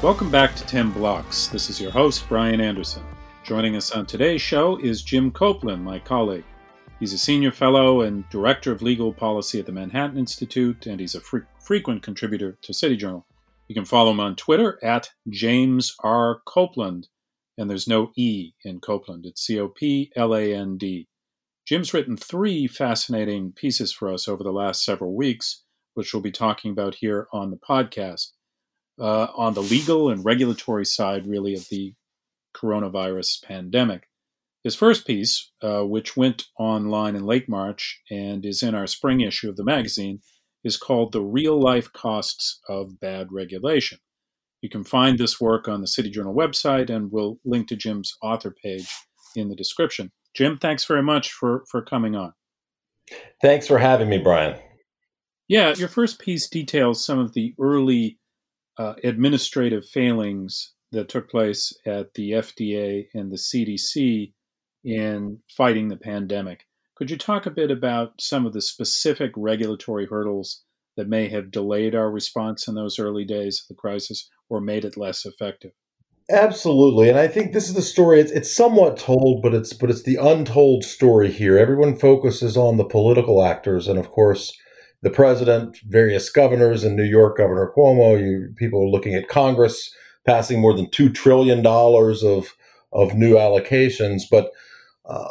Welcome back to 10 Blocks. This is your host, Brian Anderson. Joining us on today's show is Jim Copland, my colleague. He's a senior fellow and director of legal policy at the Manhattan Institute, and he's a fre- frequent contributor to City Journal. You can follow him on Twitter at James R. Copland, and there's no E in Copland. It's C O P L A N D. Jim's written three fascinating pieces for us over the last several weeks, which we'll be talking about here on the podcast uh, on the legal and regulatory side, really, of the coronavirus pandemic. His first piece, uh, which went online in late March and is in our spring issue of the magazine, is called The Real Life Costs of Bad Regulation. You can find this work on the City Journal website, and we'll link to Jim's author page in the description. Jim, thanks very much for, for coming on. Thanks for having me, Brian. Yeah, your first piece details some of the early uh, administrative failings that took place at the FDA and the CDC in fighting the pandemic. Could you talk a bit about some of the specific regulatory hurdles that may have delayed our response in those early days of the crisis or made it less effective? Absolutely, and I think this is the story. It's, it's somewhat told, but it's but it's the untold story here. Everyone focuses on the political actors, and of course, the president, various governors in New York, Governor Cuomo. You people are looking at Congress passing more than two trillion dollars of of new allocations, but uh,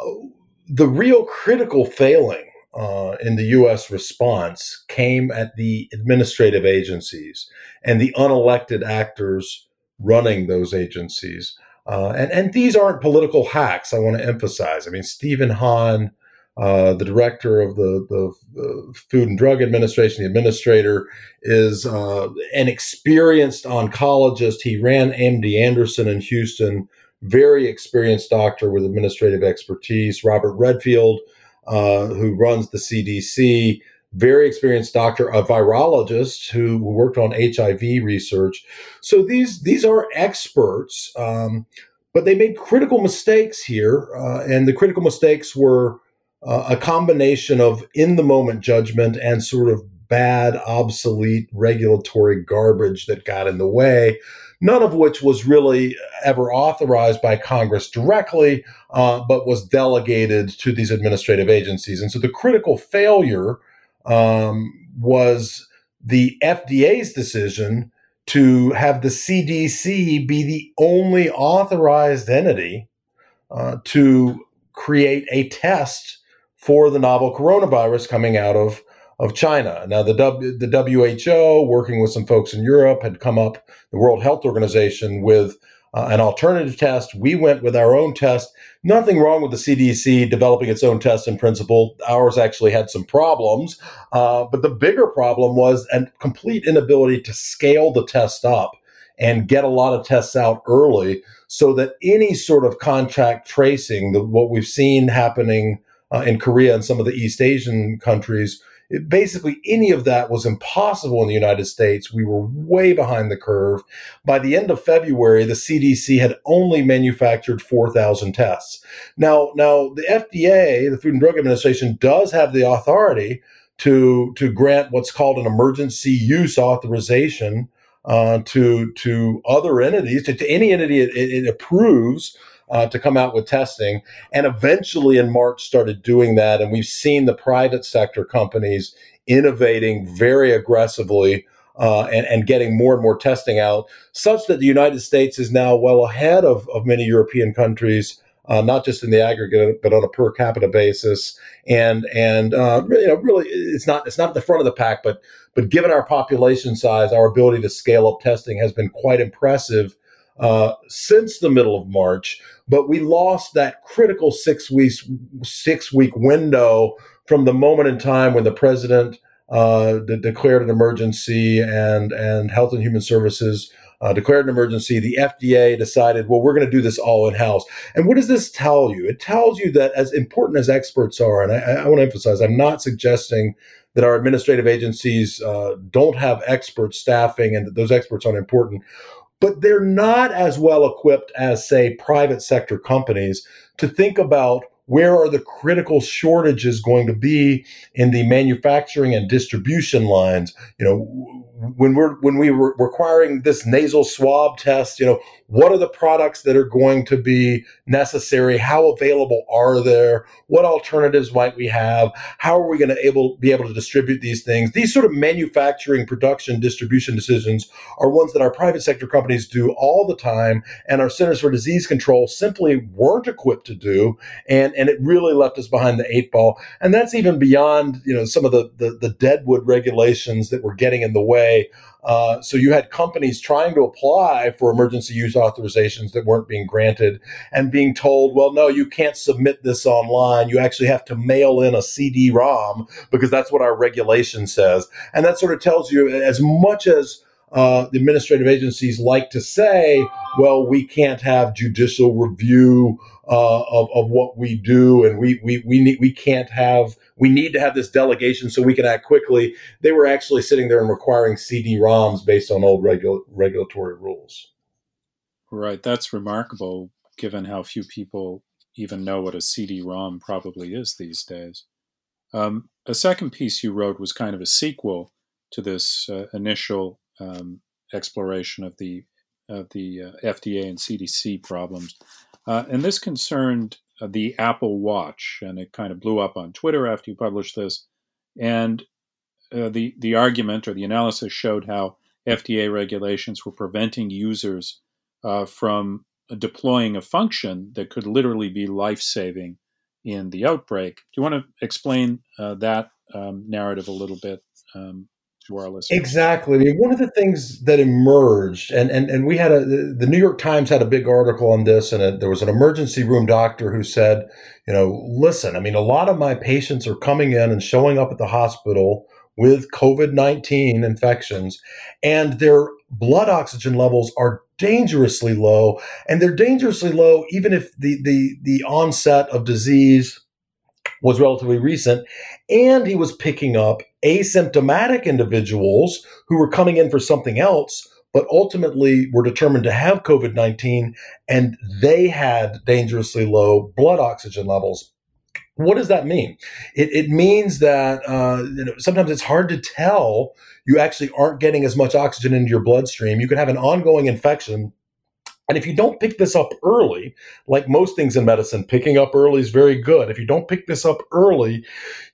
the real critical failing uh, in the U.S. response came at the administrative agencies and the unelected actors running those agencies. Uh, and, and these aren't political hacks, I want to emphasize. I mean, Stephen Hahn, uh, the director of the, the, Food and Drug Administration, the administrator, is uh, an experienced oncologist. He ran MD Anderson in Houston, very experienced doctor with administrative expertise. Robert Redfield, uh, who runs the CDC, very experienced doctor, a virologist who worked on HIV research. So these these are experts, um, but they made critical mistakes here, uh, and the critical mistakes were uh, a combination of in the moment judgment and sort of bad, obsolete regulatory garbage that got in the way, none of which was really ever authorized by Congress directly, uh, but was delegated to these administrative agencies. And so the critical failure um, was the FDA's decision to have the CDC be the only authorized entity uh, to create a test for the novel coronavirus coming out of of China. Now, the, w, the WHO, working with some folks in Europe, had come up, the World Health Organization, with uh, an alternative test. We went with our own test. Nothing wrong with the CDC developing its own test in principle. Ours actually had some problems. Uh, but the bigger problem was a complete inability to scale the test up and get a lot of tests out early so that any sort of contact tracing, the, what we've seen happening uh, in Korea and some of the East Asian countries. It, basically, any of that was impossible in the United States. We were way behind the curve. By the end of February, the CDC had only manufactured 4,000 tests. Now, now the FDA, the Food and Drug Administration, does have the authority to to grant what's called an emergency use authorization uh, to to other entities, to, to any entity it, it approves uh, to come out with testing. And eventually in March started doing that. And we've seen the private sector companies innovating very aggressively uh, and, and getting more and more testing out, such that the United States is now well ahead of, of many European countries. Uh, not just in the aggregate, but on a per capita basis, and and uh, you know, really, it's not it's not at the front of the pack, but but given our population size, our ability to scale up testing has been quite impressive uh, since the middle of March, but we lost that critical six weeks six week window from the moment in time when the president uh, de- declared an emergency and and Health and Human Services uh, declared an emergency. The FDA decided, well, we're going to do this all in house. And what does this tell you? It tells you that as important as experts are, and I, I want to emphasize, I'm not suggesting that our administrative agencies uh, don't have expert staffing and that those experts aren't important but they're not as well equipped as, say, private sector companies to think about where are the critical shortages going to be in the manufacturing and distribution lines. You know when we're when we were requiring this nasal swab test, you know, what are the products that are going to be necessary? How available are there? What alternatives might we have? How are we going to able be able to distribute these things? These sort of manufacturing, production, distribution decisions are ones that our private sector companies do all the time, and our Centers for Disease Control simply weren't equipped to do, and and it really left us behind the eight ball. And that's even beyond you know some of the the, the deadwood regulations that were getting in the way uh, so you had companies trying to apply for emergency use authorizations that weren't being granted and being told, well, no, you can't submit this online. You actually have to mail in a CD ROM because that's what our regulation says. And that sort of tells you as much as uh, the administrative agencies like to say, well, we can't have judicial review uh, of, of what we do, and we we we need we can't have we need to have this delegation so we can act quickly. They were actually sitting there and requiring CD-ROMs based on old regu- regulatory rules. Right, that's remarkable given how few people even know what a CD-ROM probably is these days. Um, a second piece you wrote was kind of a sequel to this uh, initial um, exploration of the of the uh, FDA and CDC problems, uh, and this concerned uh, the Apple Watch, and it kind of blew up on Twitter after you published this. And uh, the the argument or the analysis showed how FDA regulations were preventing users uh, from deploying a function that could literally be life saving in the outbreak. Do you want to explain uh, that um, narrative a little bit um, to our listeners. Exactly. One of the things that emerged, and, and, and we had a, the New York Times had a big article on this, and it, there was an emergency room doctor who said, you know, listen, I mean, a lot of my patients are coming in and showing up at the hospital with COVID 19 infections, and their blood oxygen levels are dangerously low. And they're dangerously low even if the, the, the onset of disease was relatively recent. And he was picking up asymptomatic individuals who were coming in for something else, but ultimately were determined to have COVID 19 and they had dangerously low blood oxygen levels. What does that mean? It, it means that uh, you know, sometimes it's hard to tell you actually aren't getting as much oxygen into your bloodstream. You could have an ongoing infection and if you don't pick this up early, like most things in medicine, picking up early is very good. If you don't pick this up early,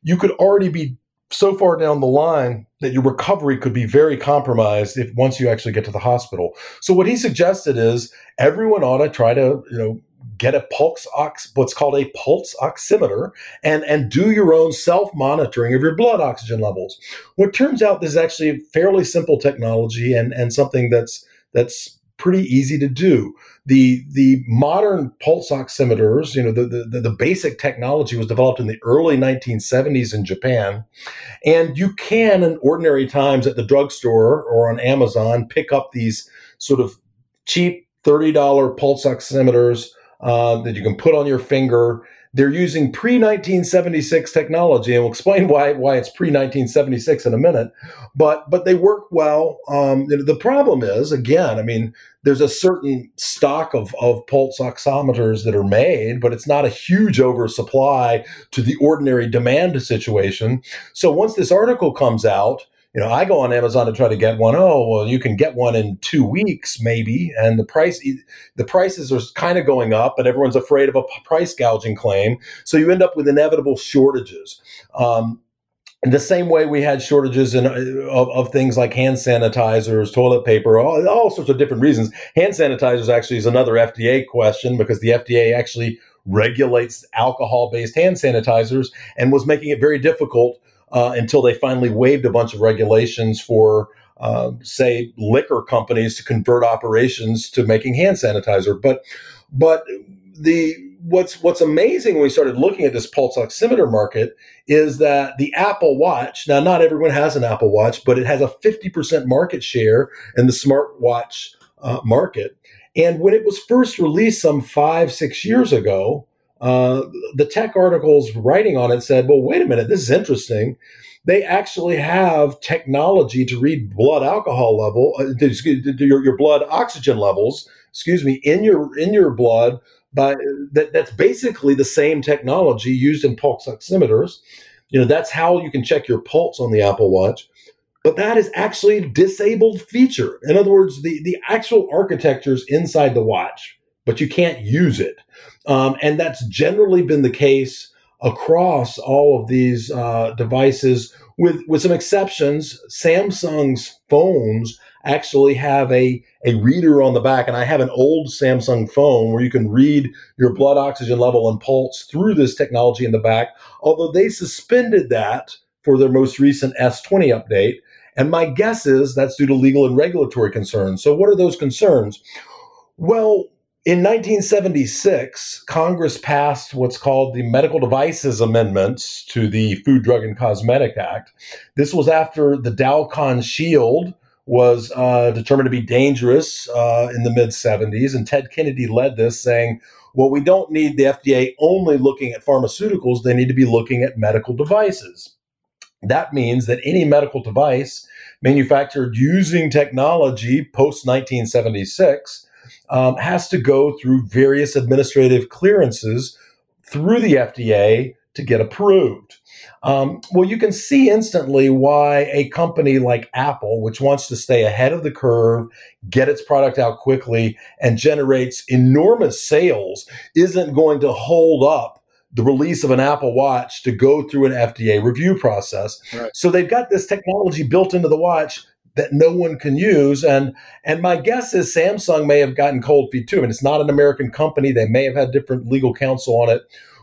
you could already be so far down the line that your recovery could be very compromised if once you actually get to the hospital. So what he suggested is everyone ought to try to, you know, get a pulse ox what's called a pulse oximeter and and do your own self monitoring of your blood oxygen levels. What turns out this is actually a fairly simple technology and and something that's that's pretty easy to do. The the modern pulse oximeters, you know, the, the, the basic technology was developed in the early 1970s in Japan. And you can in ordinary times at the drugstore or on Amazon pick up these sort of cheap $30 pulse oximeters uh, that you can put on your finger they're using pre 1976 technology, and we'll explain why why it's pre 1976 in a minute. But but they work well. Um, the problem is again, I mean, there's a certain stock of of pulse oximeters that are made, but it's not a huge oversupply to the ordinary demand situation. So once this article comes out, you know, I go on Amazon to try to get one. Oh, well, you can get one in two weeks, maybe, and the price, the prices are kind of going up, but everyone's afraid of a price gouging claim, so you end up with inevitable shortages. Um, in the same way we had shortages in, uh, of, of, things like hand sanitizers, toilet paper, all, all sorts of different reasons. Hand sanitizers actually is another FDA question because the FDA actually regulates alcohol based hand sanitizers and was making it very difficult uh, until they finally waived a bunch of regulations for, uh, say, liquor companies to convert operations to making hand sanitizer. But, but the what's what's amazing when we started looking at this pulse oximeter market is that the Apple Watch. Now, not everyone has an Apple Watch, but it has a 50% market share in the smartwatch uh, market. And when it was first released some five, six years ago, uh, the tech articles writing on it said, well, wait a minute, this is interesting. They actually have technology to read blood alcohol level, uh, your, your blood oxygen levels, excuse me, in your in your blood. But that, that's basically the same technology used in pulse oximeters. You know, that's how you can check your pulse on the Apple Watch. but that is actually a disabled feature. In other words, the, the actual architectures inside the watch, but you can't use it. Um, and that's generally been the case across all of these uh, devices, with, with some exceptions. Samsung's phones actually have a, a reader on the back. And I have an old Samsung phone where you can read your blood oxygen level and pulse through this technology in the back, although they suspended that for their most recent S20 update. And my guess is that's due to legal and regulatory concerns. So, what are those concerns? Well, in 1976, Congress passed what's called the Medical Devices Amendments to the Food, Drug, and Cosmetic Act. This was after the Dalkon Shield was uh, determined to be dangerous uh, in the mid 70s, and Ted Kennedy led this, saying, well, we don't need the FDA only looking at pharmaceuticals, they need to be looking at medical devices. That means that any medical device manufactured using technology post 1976 um, has to go through various administrative clearances through the FDA to get approved. Um, well, you can see instantly why a company like Apple, which wants to stay ahead of the curve, get its product out quickly, and generates enormous sales, isn't going to hold up the release of an Apple Watch to go through an FDA review process. Right. So they've got this technology built into the watch that no one can use. And and my guess is Samsung may have gotten cold feet too. I mean, it's not an American company. They may have had different legal counsel on it.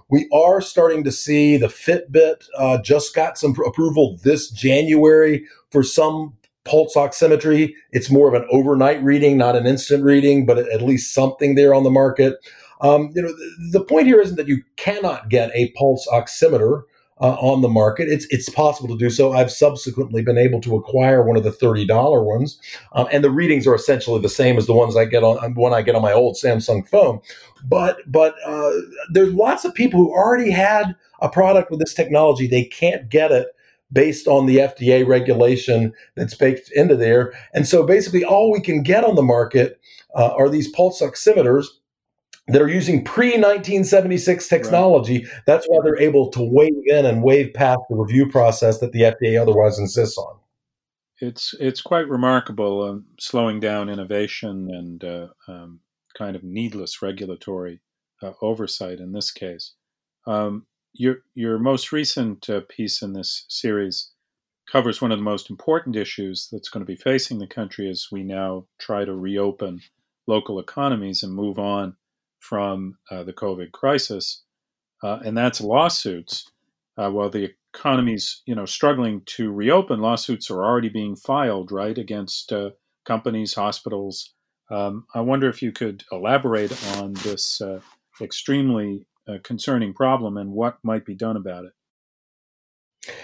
We are starting to see the Fitbit uh, just got some approval this January for some pulse oximetry. It's more of an overnight reading, not an instant reading, but at least something there on the market. Um, you know, the point here isn't that you cannot get a pulse oximeter uh, on the market. It's it's possible to do so. I've subsequently been able to acquire one of the thirty dollar ones, um, and the readings are essentially the same as the ones I get on when I get on my old Samsung phone. But but uh, there's lots of people who already had a product with this technology. They can't get it based on the FDA regulation that's baked into there. And so basically, all we can get on the market uh, are these pulse oximeters that are using pre 1976 technology. Right. That's why they're able to wave in and wave past the review process that the FDA otherwise insists on. It's it's quite remarkable, um, slowing down innovation and uh, um, kind of needless regulatory uh, oversight in this case. Um, your your most recent uh, piece in this series covers one of the most important issues that's going to be facing the country as we now try to reopen local economies and move on from uh, the COVID crisis, uh, and that's lawsuits. Uh, while the economy's you know struggling to reopen, lawsuits are already being filed right against uh, companies, hospitals. Um, I wonder if you could elaborate on this uh, extremely uh, concerning problem and what might be done about it.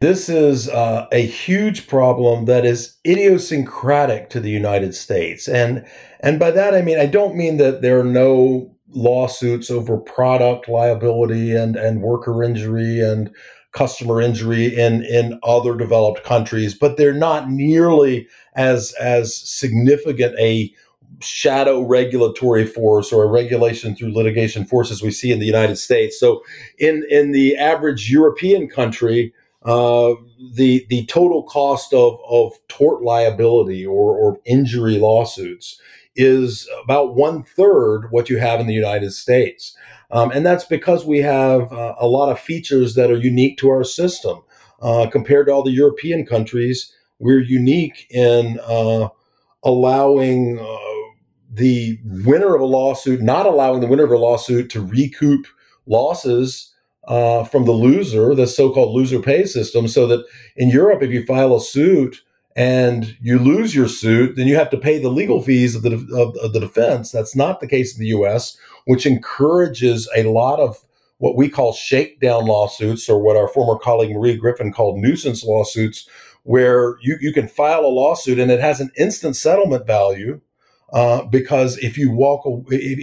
This is uh, a huge problem that is idiosyncratic to the United States, and and by that I mean I don't mean that there are no lawsuits over product liability and and worker injury and customer injury in in other developed countries, but they're not nearly as as significant a shadow regulatory force or a regulation through litigation force as we see in the United States. So in in the average European country uh, the the total cost of of tort liability or, or injury lawsuits is about one third what you have in the United States, um, and that's because we have uh, a lot of features that are unique to our system uh, compared to all the European countries. We're unique in uh, allowing uh, the winner of a lawsuit, not allowing the winner of a lawsuit to recoup losses uh, from the loser, the so-called loser pay system, so that in Europe, if you file a suit and you lose your suit, then you have to pay the legal fees of the of, of the defense. That's not the case in the U.S., which encourages a lot of what we call shakedown lawsuits, or what our former colleague Marie Gryphon called nuisance lawsuits, where you, you can file a lawsuit and it has an instant settlement value uh, because if you walk, if,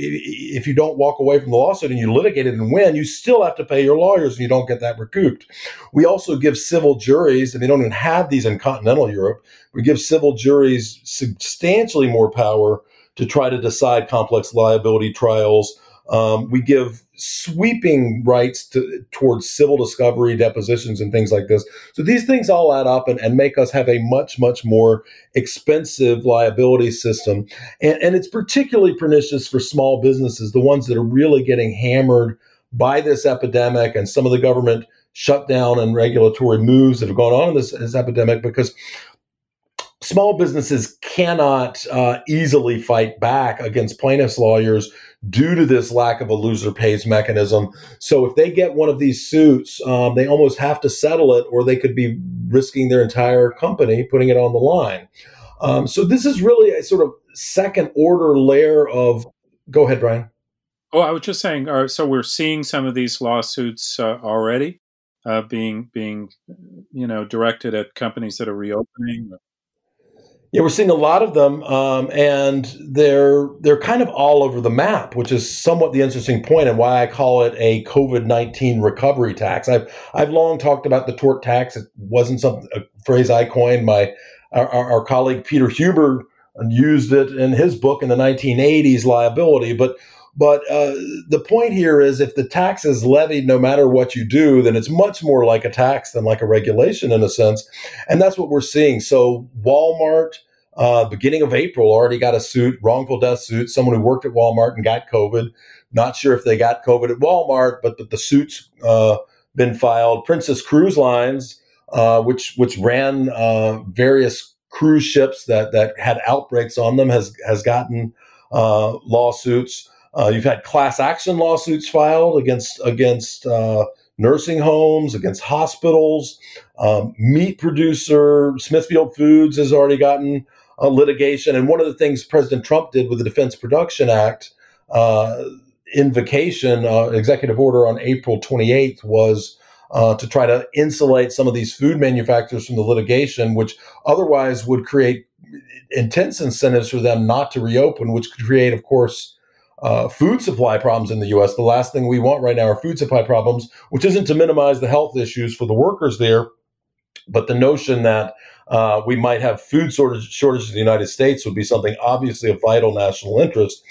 if you don't walk away from the lawsuit and you litigate it and win, you still have to pay your lawyers and you don't get that recouped. We also give civil juries, and they don't even have these in continental Europe. We give civil juries substantially more power to try to decide complex liability trials Um, we give sweeping rights to, towards civil discovery, depositions, and things like this. So these things all add up and, and make us have a much, much more expensive liability system. And, and it's particularly pernicious for small businesses, the ones that are really getting hammered by this epidemic and some of the government shutdown and regulatory moves that have gone on in this, this epidemic because small businesses cannot uh, easily fight back against plaintiffs' lawyers due to this lack of a loser pays mechanism. So if they get one of these suits, um, they almost have to settle it, or they could be risking their entire company putting it on the line. Um, so this is really a sort of second order layer of. Go ahead, Brian. Oh, I was just saying. Uh, so we're seeing some of these lawsuits uh, already uh, being being, you know, directed at companies that are reopening. Yeah, we're seeing a lot of them, um, and they're they're kind of all over the map, which is somewhat the interesting point, and why I call it a COVID nineteen recovery tax. I've I've long talked about the tort tax. It wasn't some a phrase I coined. My our, our colleague Peter Huber used it in his book in the 1980s, liability. But but uh, the point here is if the tax is levied no matter what you do, then it's much more like a tax than like a regulation in a sense. And that's what we're seeing. So Walmart, uh, beginning of April, already got a suit, wrongful death suit, someone who worked at Walmart and got COVID. Not sure if they got COVID at Walmart, but, but the suit's uh, been filed. Princess Cruise Lines, uh, which which ran uh, various cruise ships that that had outbreaks on them, has has gotten uh, lawsuits. Uh, you've had class action lawsuits filed against against uh, nursing homes, against hospitals. Um, meat producer Smithfield Foods has already gotten a litigation. And one of the things President Trump did with the Defense Production Act uh, invocation, uh, executive order on April 28th, was uh, to try to insulate some of these food manufacturers from the litigation, which otherwise would create intense incentives for them not to reopen, which could create, of course, uh, food supply problems in the U.S. The last thing we want right now are food supply problems, which isn't to minimize the health issues for the workers there, but the notion that uh, we might have food shortage, shortages in the United States would be something obviously of vital national interest.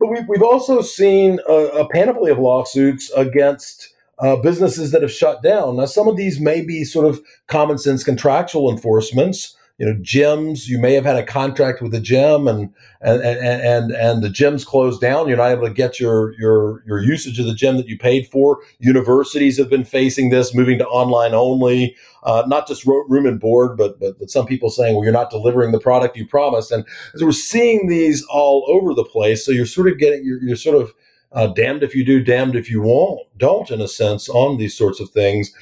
But we've, we've also seen a, a panoply of lawsuits against uh, businesses that have shut down. Now, some of these may be sort of common sense contractual enforcements you know gyms you may have had a contract with a gym and and and and, the gym's closed down. You're not able to get your your your usage of the gym that you paid for. Universities have been facing this moving to online only. Uh, not just room and board but, but but some people saying well you're not delivering the product you promised. And so we're seeing these all over the place. So you're sort of getting you're, you're sort of uh, damned if you do damned if you won't don't in a sense on these sorts of things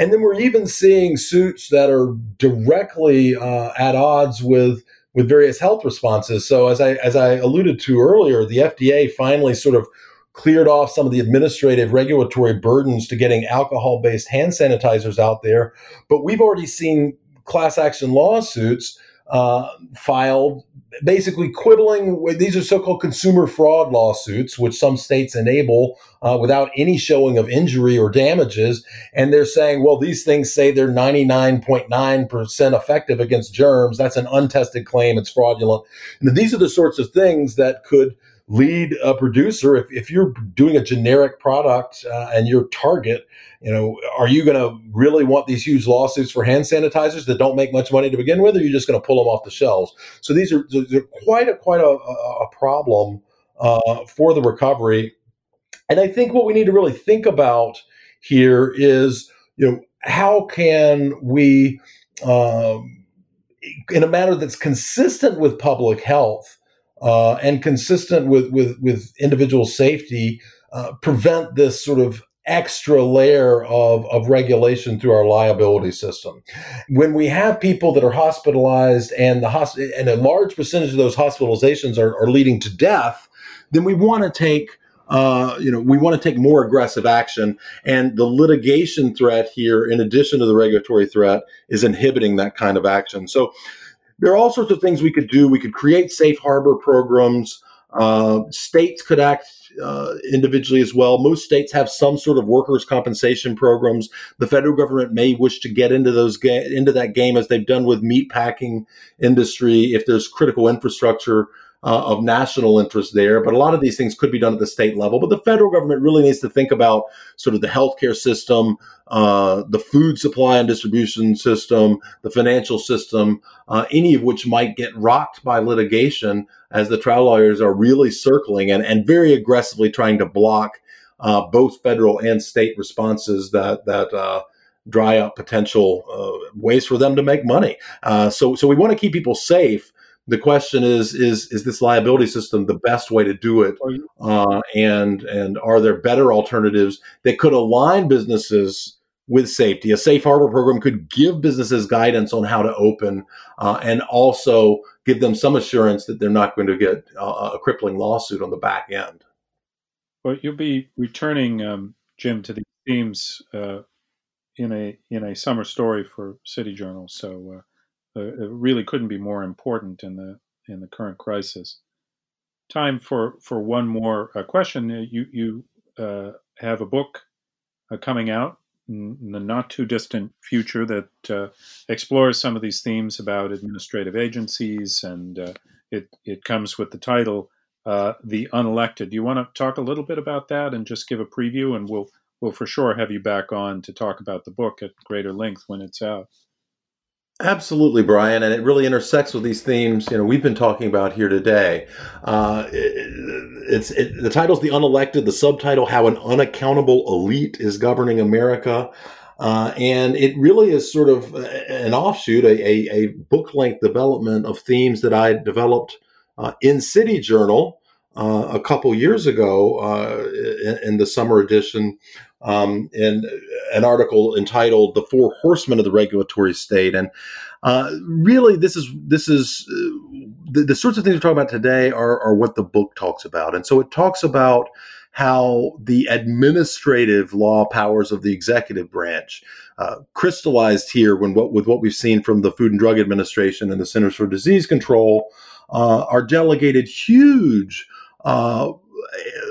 and then we're even seeing suits that are directly uh, at odds with with various health responses. So as I as I alluded to earlier, the FDA finally sort of cleared off some of the administrative regulatory burdens to getting alcohol based hand sanitizers out there. But we've already seen class action lawsuits uh, filed basically quibbling these are so-called consumer fraud lawsuits which some states enable uh, without any showing of injury or damages. And they're saying well these things say they're 99.9% effective against germs. That's an untested claim. It's fraudulent. And these are the sorts of things that could lead a producer if, if you're doing a generic product uh, and your target you know are you going to really want these huge lawsuits for hand sanitizers that don't make much money to begin with or are you just going to pull them off the shelves? So these are they're quite a quite a, a problem uh, for the recovery. And i think what we need to really think about here is you know how can we um, in a manner that's consistent with public health uh, and consistent with with with individual safety, uh, prevent this sort of extra layer of, of regulation through our liability system. When we have people that are hospitalized and the hosp- and a large percentage of those hospitalizations are, are leading to death, then we want to take uh, you know, we want to take more aggressive action. And the litigation threat here, in addition to the regulatory threat, is inhibiting that kind of action. So there are all sorts of things we could do. We could create safe harbor programs. Uh, states could act uh, individually as well. Most states have some sort of workers' compensation programs. The federal government may wish to get into those ga- into that game as they've done with meat packing industry. If there's critical infrastructure uh, of national interest there, but a lot of these things could be done at the state level. But the federal government really needs to think about sort of the healthcare system, uh, the food supply and distribution system, the financial system, uh, any of which might get rocked by litigation as the trial lawyers are really circling and, and very aggressively trying to block uh, both federal and state responses that that uh, dry up potential uh, ways for them to make money. so so we want to keep people safe the question is is is this liability system the best way to do it? Uh, and and are there better alternatives that could align businesses with safety? A safe harbor program could give businesses guidance on how to open uh, and also give them some assurance that they're not going to get uh, a crippling lawsuit on the back end. Well you'll be returning um, jim to these themes uh, in a in a summer story for city journal so uh, really couldn't be more important in the in the current crisis. Time for for one more uh, question. Uh, you you uh, have a book uh, coming out in the not too distant future that uh, explores some of these themes about administrative agencies, and it it comes with the title "The Unelected." Do you want to talk a little bit about that and just give a preview, and we'll we'll for sure have you back on to talk about the book at greater length when it's out. Absolutely, Brian, and it really intersects with these themes. You know, we've been talking about here today. Uh, it, it's it, the title's "The Unelected." The subtitle: "How an Unaccountable Elite is Governing America," uh, and it really is sort of an offshoot, a, a, a book length development of themes that I developed uh, in City Journal uh, a couple years ago uh, in, in, the summer edition um, in an article entitled "The Four Horsemen of the Regulatory State," and uh, really, this is this is uh, the, the, sorts of things we're talking about today are, are what the book talks about, and so it talks about how the administrative law powers of the executive branch uh, crystallized here when what with what we've seen from the Food and Drug Administration and the Centers for Disease Control uh, are delegated huge uh,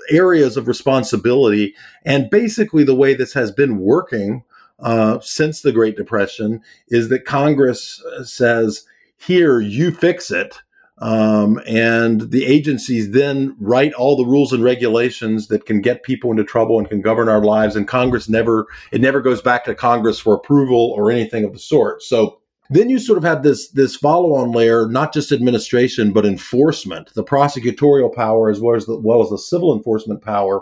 areas of responsibility. And basically, the way this has been working uh, since the Great Depression is that Congress says, here, you fix it. Um, and the agencies then write all the rules and regulations that can get people into trouble and can govern our lives. And Congress never, it never goes back to Congress for approval or anything of the sort. So then you sort of have this this follow-on layer, not just administration but enforcement, the prosecutorial power as well as the, well as the civil enforcement power,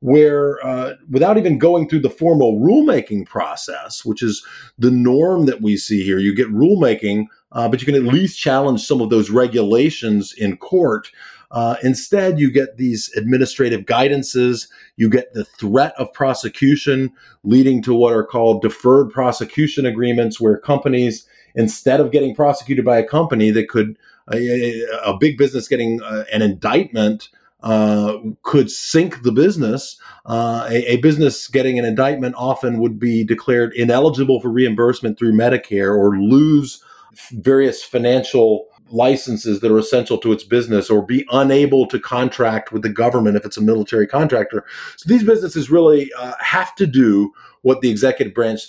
where uh, without even going through the formal rulemaking process, which is the norm that we see here, you get rulemaking, uh, but you can at least challenge some of those regulations in court. Uh, instead, you get these administrative guidances. You get the threat of prosecution, leading to what are called deferred prosecution agreements, where companies instead of getting prosecuted by a company that could a, a big business getting uh, an indictment uh, could sink the business. Uh, a, a, business getting an indictment often would be declared ineligible for reimbursement through Medicare or lose various financial licenses that are essential to its business or be unable to contract with the government if it's a military contractor. So these businesses really uh, have to do what the executive branch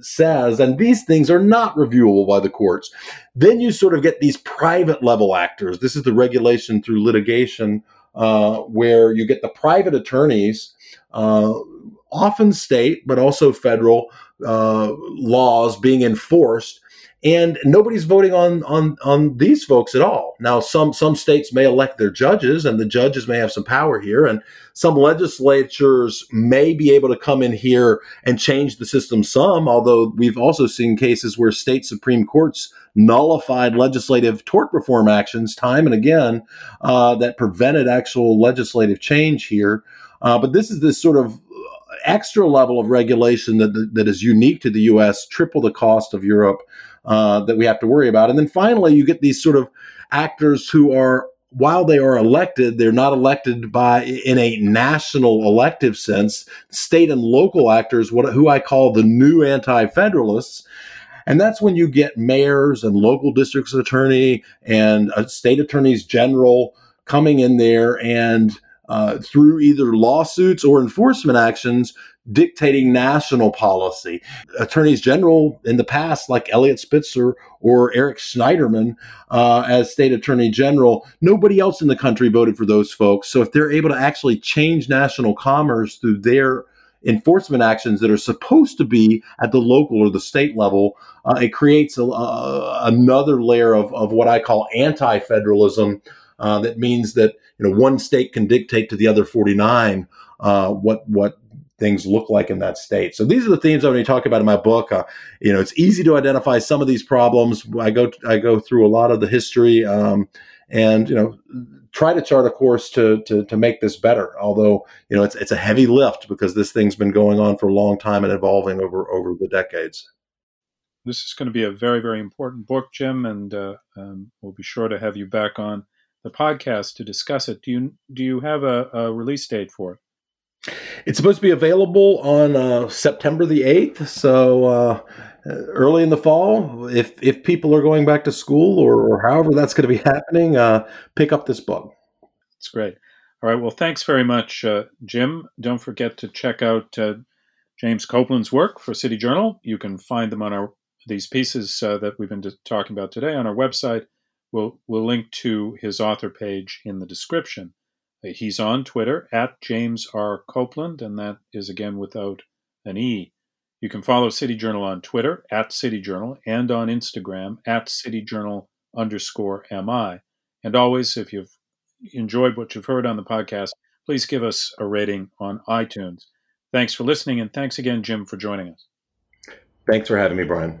says, and these things are not reviewable by the courts. Then you sort of get these private level actors. This is the regulation through litigation, uh, where you get the private attorneys, uh, often state, but also federal uh, laws being enforced and nobody's voting on on on these folks at all. Now, some some states may elect their judges, and the judges may have some power here, and some legislatures may be able to come in here and change the system some. Although we've also seen cases where state supreme courts nullified legislative tort reform actions time and again uh, that prevented actual legislative change here. Uh, but this is this sort of extra level of regulation that, that is unique to the U.S., triple the cost of Europe uh, that we have to worry about. And then finally, you get these sort of actors who are while they are elected, they're not elected by in a national elective sense. State and local actors, what who I call the new anti-federalists, and that's when you get mayors and local districts attorney and uh, state attorneys general coming in there and uh, through either lawsuits or enforcement actions dictating national policy. Attorneys general in the past, like Eliot Spitzer or Eric Schneiderman uh, as state attorney general, nobody else in the country voted for those folks. So if they're able to actually change national commerce through their enforcement actions that are supposed to be at the local or the state level, uh, it creates a, another layer of, of what I call anti-federalism. Uh, that means that you know one state can dictate to the other 49 uh, what what things look like in that state. So these are the themes I'm going to talk about in my book. Uh, you know, it's easy to identify some of these problems. I go I go through a lot of the history, um, and you know, try to chart a course to, to to make this better. Although you know, it's it's a heavy lift because this thing's been going on for a long time and evolving over over the decades. This is going to be a very very important book, Jim, and uh, um, we'll be sure to have you back on the podcast to discuss it. Do you do you have a, a release date for it? It's supposed to be available on uh, September the 8th. So uh, early in the fall, if, if people are going back to school or, or however that's going to be happening, uh, pick up this book. It's great. All right. Well, thanks very much, uh, Jim. Don't forget to check out uh, James Copland's work for City Journal. You can find them on our these pieces uh, that we've been talking about today on our website. We'll, we'll link to his author page in the description. He's on Twitter at James R. Copland, and that is again without an E. You can follow City Journal on Twitter at City Journal and on Instagram at City Journal underscore MI. And always, if you've enjoyed what you've heard on the podcast, please give us a rating on iTunes. Thanks for listening, and thanks again, Jim, for joining us. Thanks for having me, Brian.